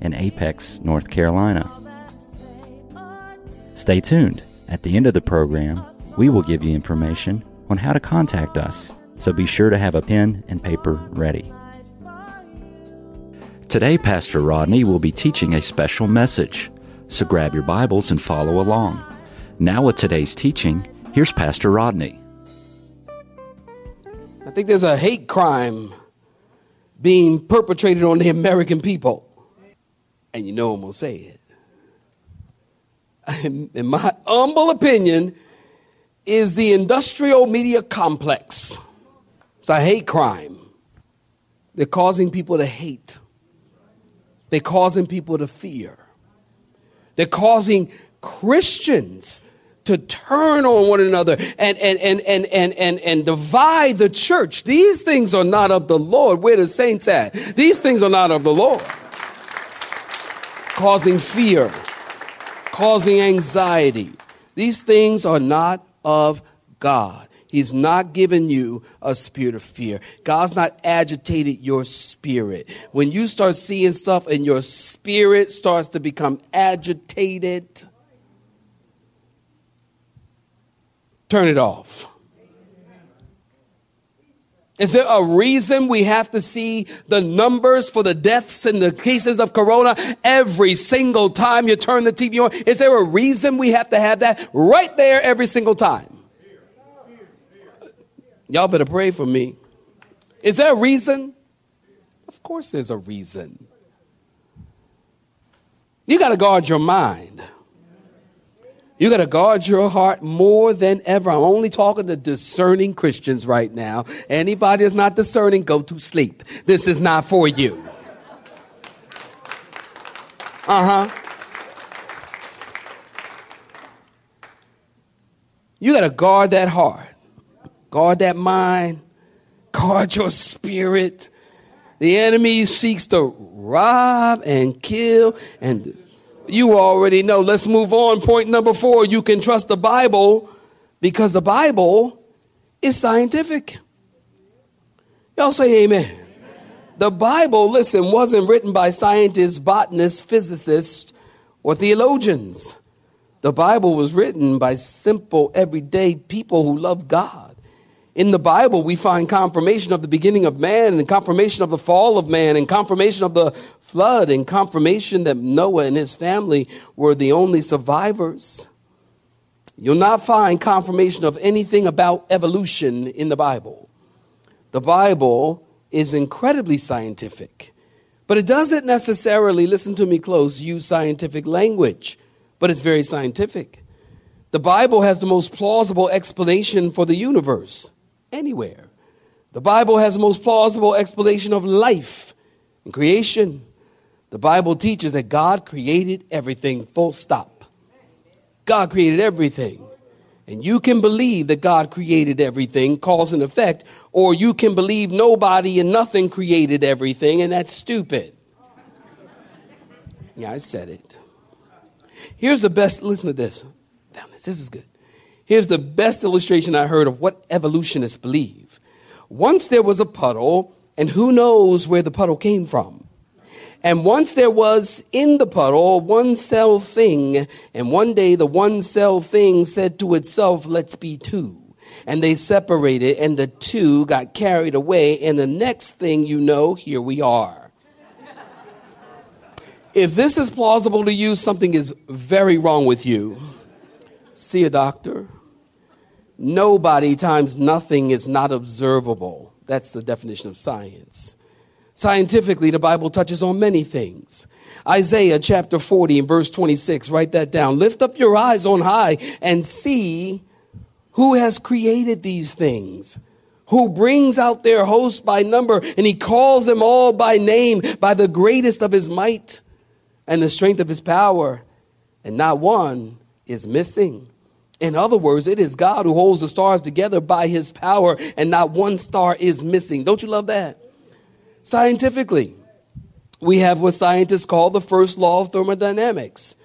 in Apex, North Carolina. Stay tuned. At the end of the program, we will give you information on how to contact us, so be sure to have a pen and paper ready. Today, Pastor Rodney will be teaching a special message, so grab your Bibles and follow along. Now, with today's teaching, here's Pastor Rodney. I think there's a hate crime being perpetrated on the American people and you know I'm going to say it. In my humble opinion, is the industrial media complex. It's a hate crime. They're causing people to hate. They're causing people to fear. They're causing Christians to turn on one another and, and, and, and, and, and, and divide the church. These things are not of the Lord. Where the saints at? These things are not of the Lord causing fear, causing anxiety. These things are not of God. He's not given you a spirit of fear. God's not agitated your spirit. When you start seeing stuff and your spirit starts to become agitated, turn it off. Is there a reason we have to see the numbers for the deaths and the cases of corona every single time you turn the TV on? Is there a reason we have to have that right there every single time? Y'all better pray for me. Is there a reason? Of course, there's a reason. You got to guard your mind. You got to guard your heart more than ever. I'm only talking to discerning Christians right now. Anybody that's not discerning, go to sleep. This is not for you. Uh huh. You got to guard that heart, guard that mind, guard your spirit. The enemy seeks to rob and kill and you already know. Let's move on. Point number four you can trust the Bible because the Bible is scientific. Y'all say amen. amen. The Bible, listen, wasn't written by scientists, botanists, physicists, or theologians. The Bible was written by simple, everyday people who love God. In the Bible, we find confirmation of the beginning of man and confirmation of the fall of man and confirmation of the flood and confirmation that Noah and his family were the only survivors. You'll not find confirmation of anything about evolution in the Bible. The Bible is incredibly scientific, but it doesn't necessarily, listen to me close, use scientific language, but it's very scientific. The Bible has the most plausible explanation for the universe anywhere. The Bible has the most plausible explanation of life and creation. The Bible teaches that God created everything, full stop. God created everything. And you can believe that God created everything, cause and effect, or you can believe nobody and nothing created everything, and that's stupid. Yeah, I said it. Here's the best, listen to this. This is good. Here's the best illustration I heard of what evolutionists believe. Once there was a puddle, and who knows where the puddle came from? And once there was in the puddle one cell thing, and one day the one cell thing said to itself, Let's be two. And they separated, and the two got carried away, and the next thing you know, here we are. if this is plausible to you, something is very wrong with you. See a doctor Nobody times nothing is not observable. That's the definition of science. Scientifically, the Bible touches on many things. Isaiah chapter 40 and verse 26, write that down. Lift up your eyes on high and see who has created these things, who brings out their host by number, and he calls them all by name, by the greatest of his might. and the strength of his power, and not one is missing. In other words, it is God who holds the stars together by his power, and not one star is missing. Don't you love that? Scientifically, we have what scientists call the first law of thermodynamics,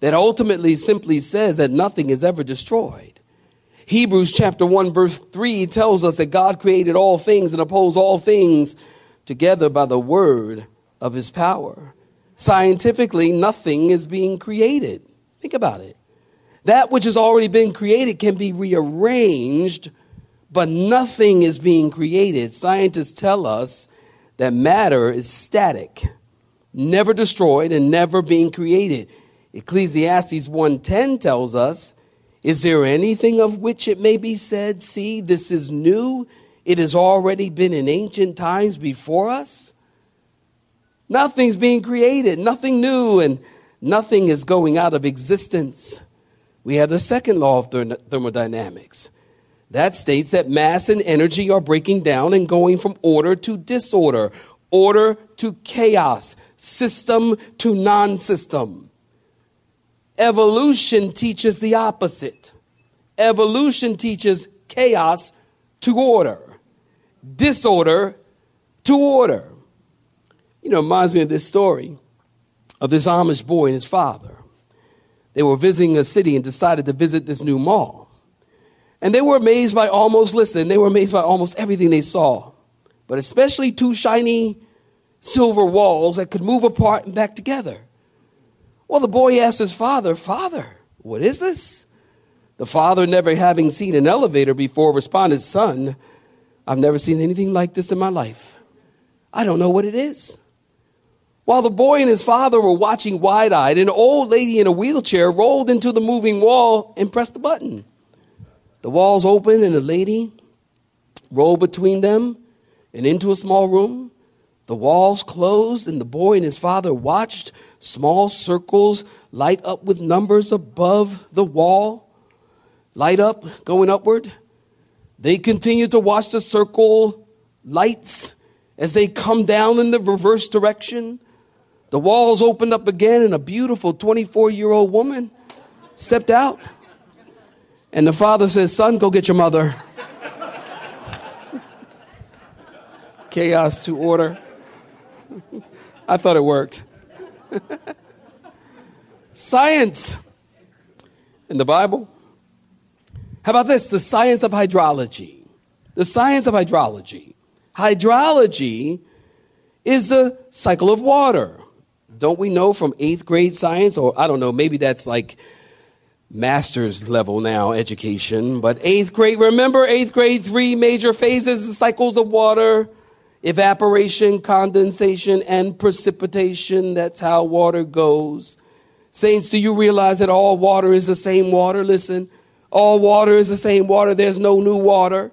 that ultimately simply says that nothing is ever destroyed. Hebrews chapter 1, verse 3 tells us that God created all things and upholds all things together by the word of his power. Scientifically, nothing is being created. Think about it. That which has already been created can be rearranged, but nothing is being created. Scientists tell us that matter is static, never destroyed and never being created. Ecclesiastes 1:10 tells us, "Is there anything of which it may be said, see, this is new, it has already been in ancient times before us?" Nothing's being created, nothing new and nothing is going out of existence. We have the second law of thermodynamics. That states that mass and energy are breaking down and going from order to disorder, order to chaos, system to non system. Evolution teaches the opposite. Evolution teaches chaos to order, disorder to order. You know, it reminds me of this story of this Amish boy and his father. They were visiting a city and decided to visit this new mall. And they were amazed by almost, listen, they were amazed by almost everything they saw, but especially two shiny silver walls that could move apart and back together. Well, the boy asked his father, Father, what is this? The father, never having seen an elevator before, responded, Son, I've never seen anything like this in my life. I don't know what it is. While the boy and his father were watching wide eyed, an old lady in a wheelchair rolled into the moving wall and pressed the button. The walls opened, and the lady rolled between them and into a small room. The walls closed, and the boy and his father watched small circles light up with numbers above the wall, light up, going upward. They continued to watch the circle lights as they come down in the reverse direction. The walls opened up again, and a beautiful 24 year old woman stepped out. And the father says, Son, go get your mother. Chaos to order. I thought it worked. science in the Bible. How about this? The science of hydrology. The science of hydrology. Hydrology is the cycle of water. Don't we know from eighth grade science, or I don't know, maybe that's like master's level now education, but eighth grade, remember eighth grade, three major phases, the cycles of water, evaporation, condensation, and precipitation. That's how water goes. Saints, do you realize that all water is the same water? Listen, all water is the same water. There's no new water.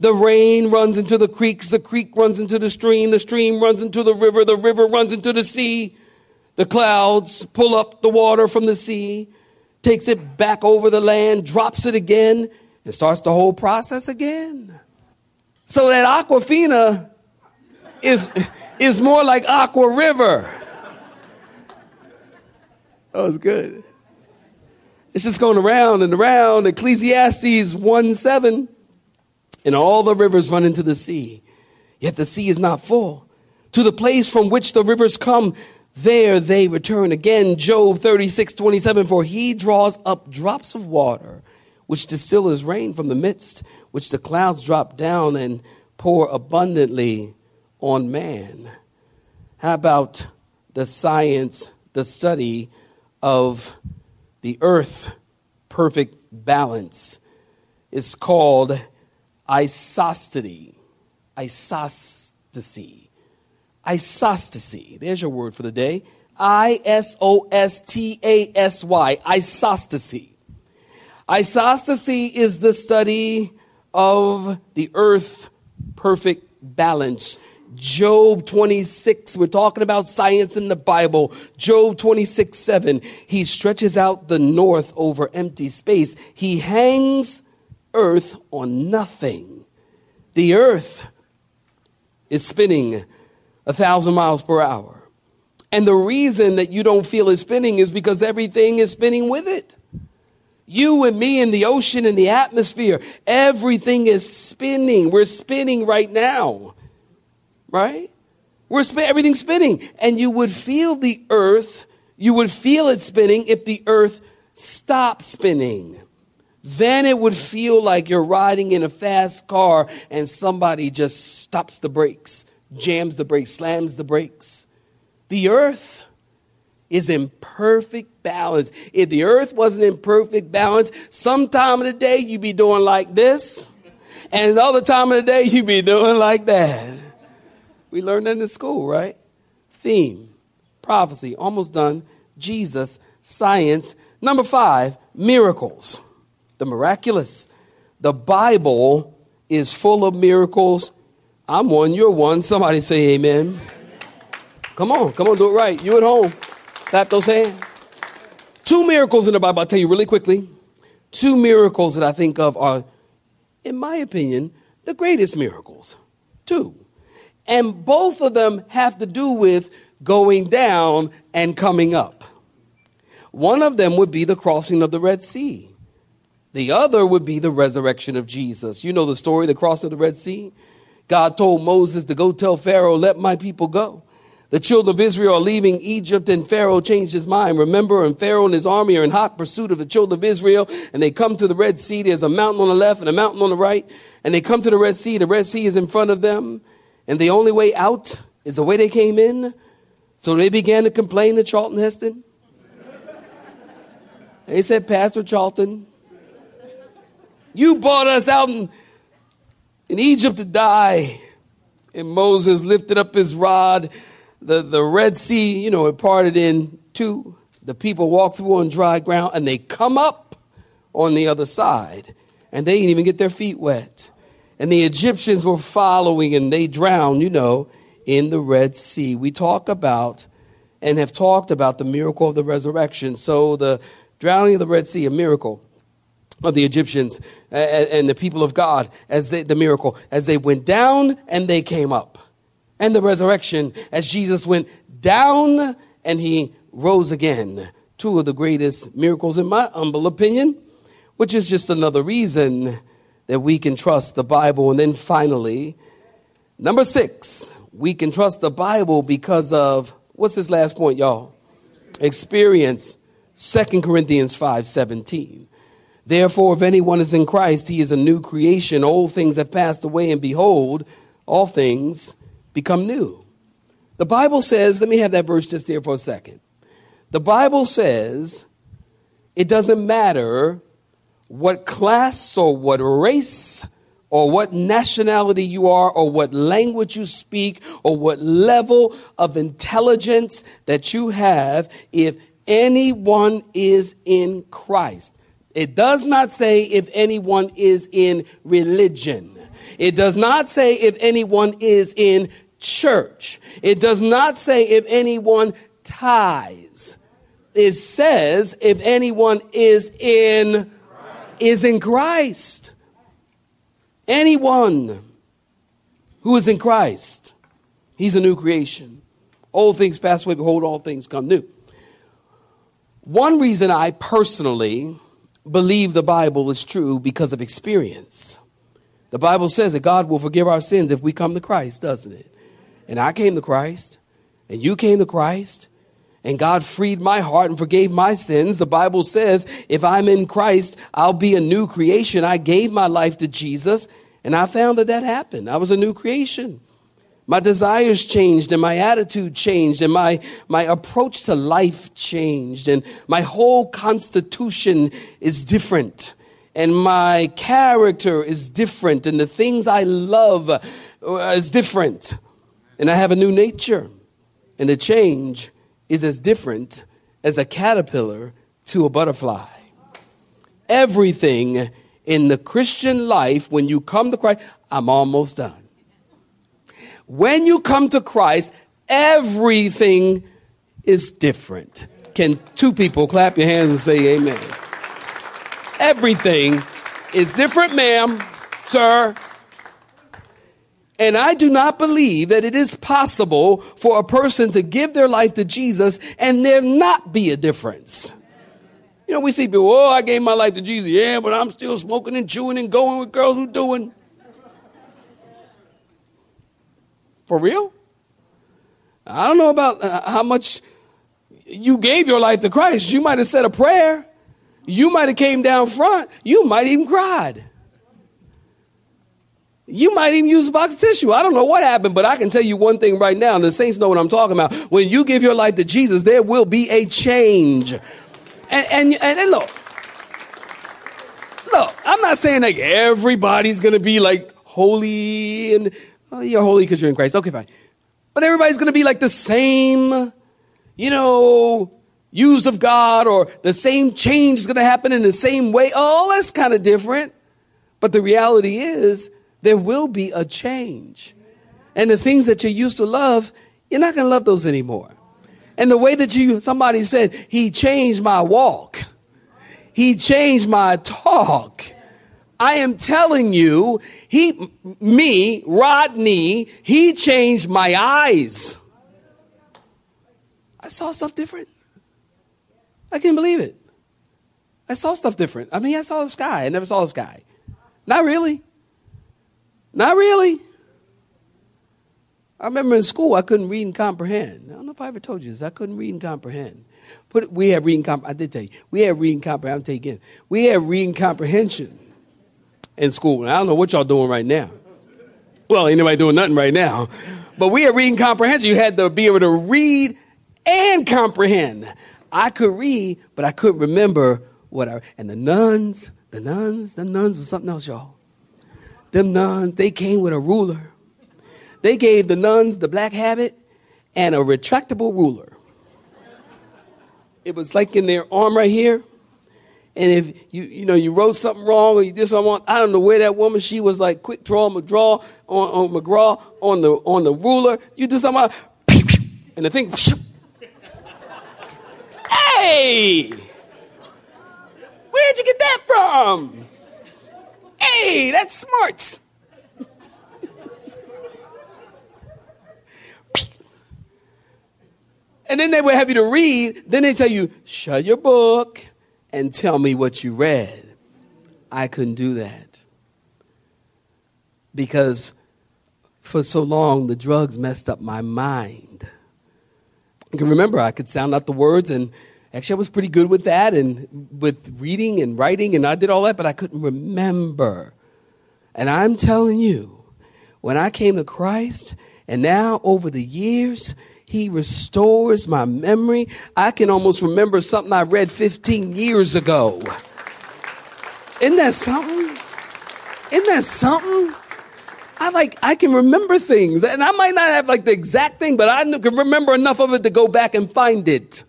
The rain runs into the creeks, the creek runs into the stream, the stream runs into the river, the river runs into the sea. The clouds pull up the water from the sea, takes it back over the land, drops it again, and starts the whole process again. So that Aquafina is, is more like Aqua River. That was good. It's just going around and around. Ecclesiastes 1 7 and all the rivers run into the sea. Yet the sea is not full. To the place from which the rivers come, there they return again. Job 36, 27, for he draws up drops of water, which distill as rain from the midst, which the clouds drop down and pour abundantly on man. How about the science, the study of the earth perfect balance? It's called isostasy. Isostasy. Isostasy. There's your word for the day. I S O S T A S Y. Isostasy. Isostasy is the study of the earth perfect balance. Job 26, we're talking about science in the Bible. Job 26, 7. He stretches out the north over empty space. He hangs earth on nothing. The earth is spinning a thousand miles per hour. And the reason that you don't feel it spinning is because everything is spinning with it. You and me in the ocean and the atmosphere, everything is spinning. We're spinning right now. Right? We're spin- everything's spinning. And you would feel the earth, you would feel it spinning if the earth stopped spinning. Then it would feel like you're riding in a fast car and somebody just stops the brakes, jams the brakes, slams the brakes. The earth is in perfect balance. If the earth wasn't in perfect balance, some time of the day you'd be doing like this, and another time of the day you'd be doing like that. We learned that in school, right? Theme, prophecy, almost done. Jesus, science. Number five, miracles. The miraculous. The Bible is full of miracles. I'm one, you're one. Somebody say amen. Come on, come on, do it right. You at home, clap those hands. Two miracles in the Bible, I'll tell you really quickly. Two miracles that I think of are, in my opinion, the greatest miracles. Two. And both of them have to do with going down and coming up. One of them would be the crossing of the Red Sea. The other would be the resurrection of Jesus. You know the story, the cross of the Red Sea? God told Moses to go tell Pharaoh, let my people go. The children of Israel are leaving Egypt, and Pharaoh changed his mind. Remember, and Pharaoh and his army are in hot pursuit of the children of Israel, and they come to the Red Sea. There's a mountain on the left and a mountain on the right, and they come to the Red Sea. The Red Sea is in front of them, and the only way out is the way they came in. So they began to complain to Charlton Heston. They said, Pastor Charlton, you brought us out in, in Egypt to die. And Moses lifted up his rod the, the Red Sea, you know, it parted in two. The people walk through on dry ground and they come up on the other side and they didn't even get their feet wet. And the Egyptians were following and they drowned, you know, in the Red Sea. We talk about and have talked about the miracle of the resurrection. So the drowning of the Red Sea, a miracle of the Egyptians and the people of God as they, the miracle, as they went down and they came up and the resurrection as Jesus went down and he rose again. Two of the greatest miracles, in my humble opinion, which is just another reason that we can trust the Bible. And then finally, number six, we can trust the Bible because of what's this last point, y'all? Experience. Second Corinthians 5 17. Therefore, if anyone is in Christ, he is a new creation. Old things have passed away, and behold, all things become new. The Bible says, let me have that verse just there for a second. The Bible says it doesn't matter what class or what race or what nationality you are or what language you speak or what level of intelligence that you have if anyone is in Christ. It does not say if anyone is in religion. It does not say if anyone is in church. It does not say if anyone tithes. It says if anyone is in is in Christ. Anyone who is in Christ, he's a new creation. Old things pass away, behold, all things come new. One reason I personally believe the Bible is true because of experience. The Bible says that God will forgive our sins if we come to Christ, doesn't it? And I came to Christ, and you came to Christ, and God freed my heart and forgave my sins. The Bible says, if I'm in Christ, I'll be a new creation. I gave my life to Jesus, and I found that that happened. I was a new creation. My desires changed, and my attitude changed, and my, my approach to life changed, and my whole constitution is different and my character is different and the things I love uh, is different and I have a new nature. And the change is as different as a caterpillar to a butterfly. Everything in the Christian life, when you come to Christ, I'm almost done. When you come to Christ, everything is different. Can two people clap your hands and say amen? Everything is different, ma'am, sir. And I do not believe that it is possible for a person to give their life to Jesus and there not be a difference. You know, we see people, oh, I gave my life to Jesus. Yeah, but I'm still smoking and chewing and going with girls who doing. For real? I don't know about uh, how much you gave your life to Christ. You might have said a prayer. You might have came down front. You might even cried. You might even use a box of tissue. I don't know what happened, but I can tell you one thing right now, and the saints know what I'm talking about. When you give your life to Jesus, there will be a change. And, and, and look, look, I'm not saying like everybody's to be like holy and oh, you're holy because you're in Christ. Okay, fine. But everybody's going to be like the same, you know, used of God or the same change is going to happen in the same way. Oh, that's kind of different. But the reality is there will be a change. And the things that you used to love, you're not going to love those anymore. And the way that you, somebody said, he changed my walk. He changed my talk. I am telling you, he, me, Rodney, he changed my eyes. I saw stuff different. I can't believe it. I saw stuff different. I mean, I saw the sky. I never saw the sky. Not really. Not really. I remember in school I couldn't read and comprehend. I don't know if I ever told you this. I couldn't read and comprehend. Put we had reading comp. I did tell you we had reading comprehend. I'm telling you again. We had reading comprehension in school. I don't know what y'all doing right now. Well, anybody doing nothing right now. But we had reading comprehension. You had to be able to read and comprehend. I could read, but I couldn't remember what I. And the nuns, the nuns, the nuns was something else, y'all. Them nuns, they came with a ruler they gave the nuns the black habit and a retractable ruler. It was like in their arm right here. And if you you know you wrote something wrong or you did something wrong, I don't know where that woman she was like quick draw McGraw on, on McGraw on the on the ruler. You do something, and the thing. hey, where'd you get that from? Hey, that's smart. And then they would have you to read. Then they tell you, shut your book and tell me what you read. I couldn't do that. Because for so long, the drugs messed up my mind. You can remember, I could sound out the words, and actually, I was pretty good with that and with reading and writing, and I did all that, but I couldn't remember. And I'm telling you, when I came to Christ, and now over the years, he restores my memory. I can almost remember something I read 15 years ago. Isn't that something? Isn't that something? I like I can remember things, and I might not have like the exact thing, but I can remember enough of it to go back and find it.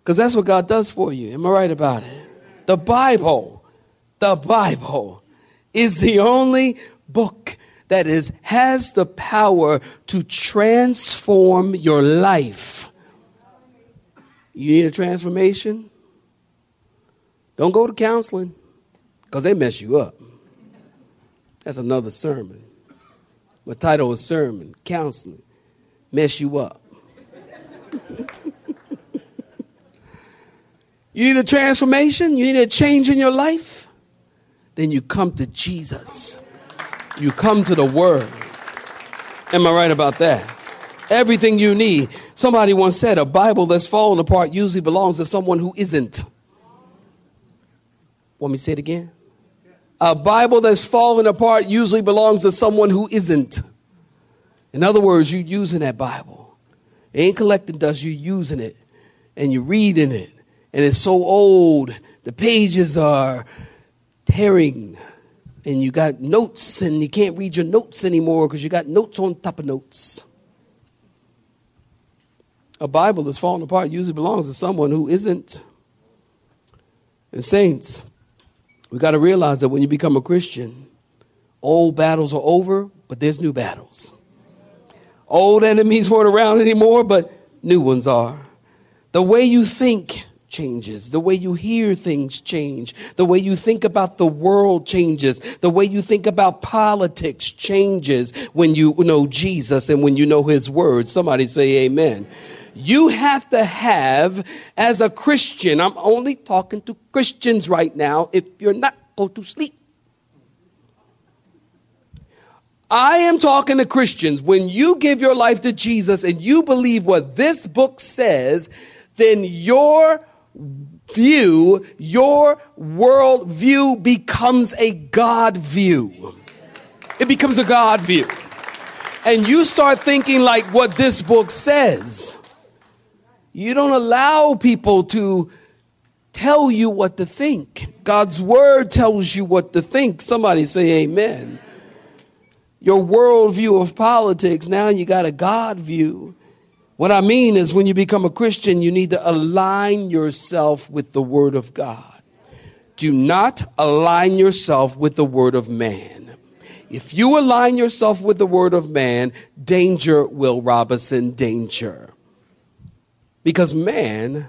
Because that's what God does for you. Am I right about it? The Bible, the Bible is the only book that is has the power to transform your life. You need a transformation? Don't go to counseling because they mess you up. That's another sermon. My title is sermon, counseling, mess you up. you need a transformation? You need a change in your life? Then you come to Jesus. You come to the Word. Am I right about that? Everything you need. Somebody once said a Bible that's falling apart usually belongs to someone who isn't. Want me to say it again? A Bible that's falling apart usually belongs to someone who isn't. In other words, you using that Bible. It ain't collecting dust, you using it. And you're reading it. And it's so old, the pages are tearing and you got notes and you can't read your notes anymore because you got notes on top of notes. A Bible that's falling apart usually belongs to someone who isn't. And saints, we got to realize that when you become a Christian, old battles are over, but there's new battles. Old enemies weren't around anymore, but new ones are. The way you think changes. The way you hear things change. The way you think about the world changes. The way you think about politics changes when you know Jesus and when you know his word. Somebody say amen. You have to have, as a Christian, I'm only talking to Christians right now. If you're not, go to sleep. I am talking to Christians. When you give your life to Jesus and you believe what this book says, then your view, your world view becomes a God view. It becomes a God view. And you start thinking like what this book says. You don't allow people to tell you what to think. God's word tells you what to think. Somebody say amen. Your worldview of politics, now you got a God view. What I mean is, when you become a Christian, you need to align yourself with the Word of God. Do not align yourself with the Word of man. If you align yourself with the Word of man, danger, Will Robinson, danger. Because man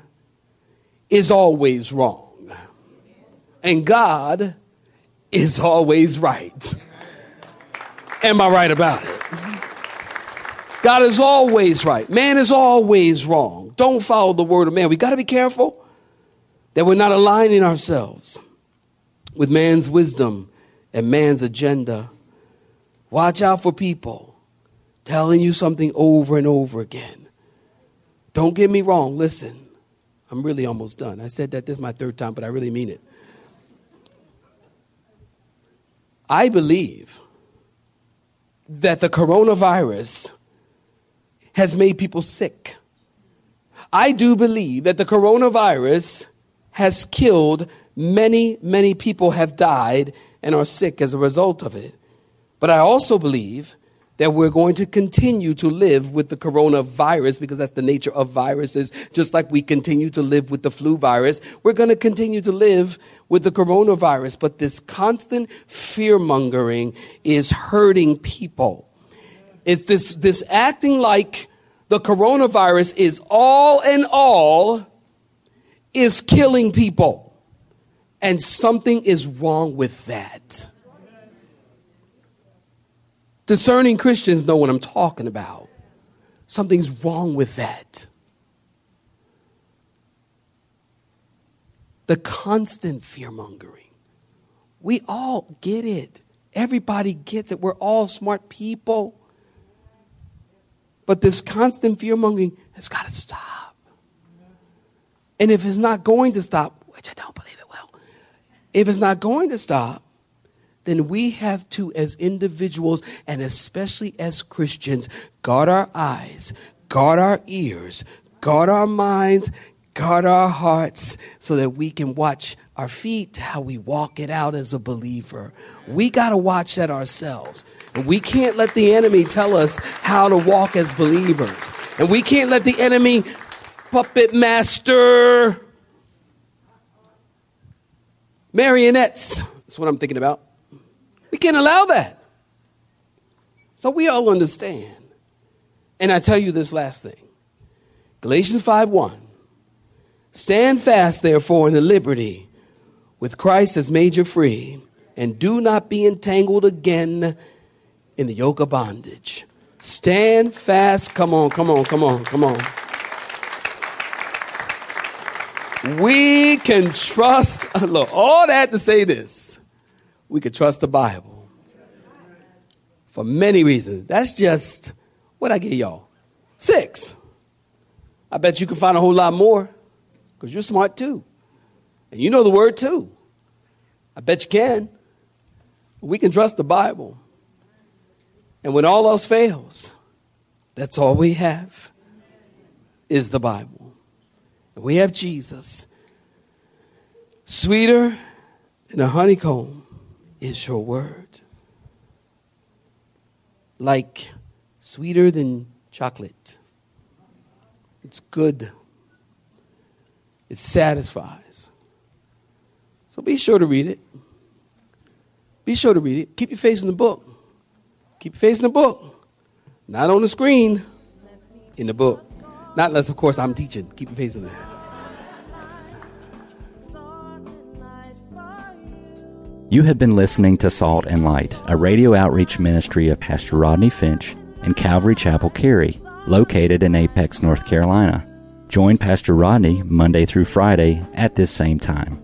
is always wrong, and God is always right. Am I right about it? God is always right. Man is always wrong. Don't follow the word of man. We got to be careful that we're not aligning ourselves with man's wisdom and man's agenda. Watch out for people telling you something over and over again. Don't get me wrong. Listen, I'm really almost done. I said that this is my third time, but I really mean it. I believe that the coronavirus has made people sick. I do believe that the coronavirus has killed many, many people have died and are sick as a result of it. But I also believe that we're going to continue to live with the coronavirus because that's the nature of viruses. Just like we continue to live with the flu virus, we're going to continue to live with the coronavirus. But this constant fear mongering is hurting people. It's this, this acting like the coronavirus is all in all is killing people. And something is wrong with that. Discerning Christians know what I'm talking about. Something's wrong with that. The constant fear mongering. We all get it. Everybody gets it. We're all smart people. But this constant fear mongering has got to stop. And if it's not going to stop, which I don't believe it will, if it's not going to stop, then we have to, as individuals and especially as Christians, guard our eyes, guard our ears, guard our minds, guard our hearts so that we can watch our feet, how we walk it out as a believer. We got to watch that ourselves. And we can't let the enemy tell us how to walk as believers. And we can't let the enemy puppet master marionettes. That's what I'm thinking about. We can't allow that. So we all understand. And I tell you this last thing Galatians 5 1. Stand fast, therefore, in the liberty with Christ has made you free, and do not be entangled again in the yoke of bondage. Stand fast. Come on, come on, come on, come on. We can trust, look, all that to say this. We can trust the Bible for many reasons. That's just what I get y'all. Six. I bet you can find a whole lot more because you're smart too. And you know the word too. I bet you can. We can trust the Bible. And when all else fails, that's all we have is the Bible. And we have Jesus. Sweeter than a honeycomb is your word. Like sweeter than chocolate. It's good. It satisfies. So be sure to read it. Be sure to read it. Keep your face in the book. Keep your face in the book. Not on the screen, in the book. Not unless, of course, I'm teaching. Keep your face in there. You have been listening to Salt and Light, a radio outreach ministry of Pastor Rodney Finch and Calvary Chapel Cary, located in Apex, North Carolina. Join Pastor Rodney Monday through Friday at this same time.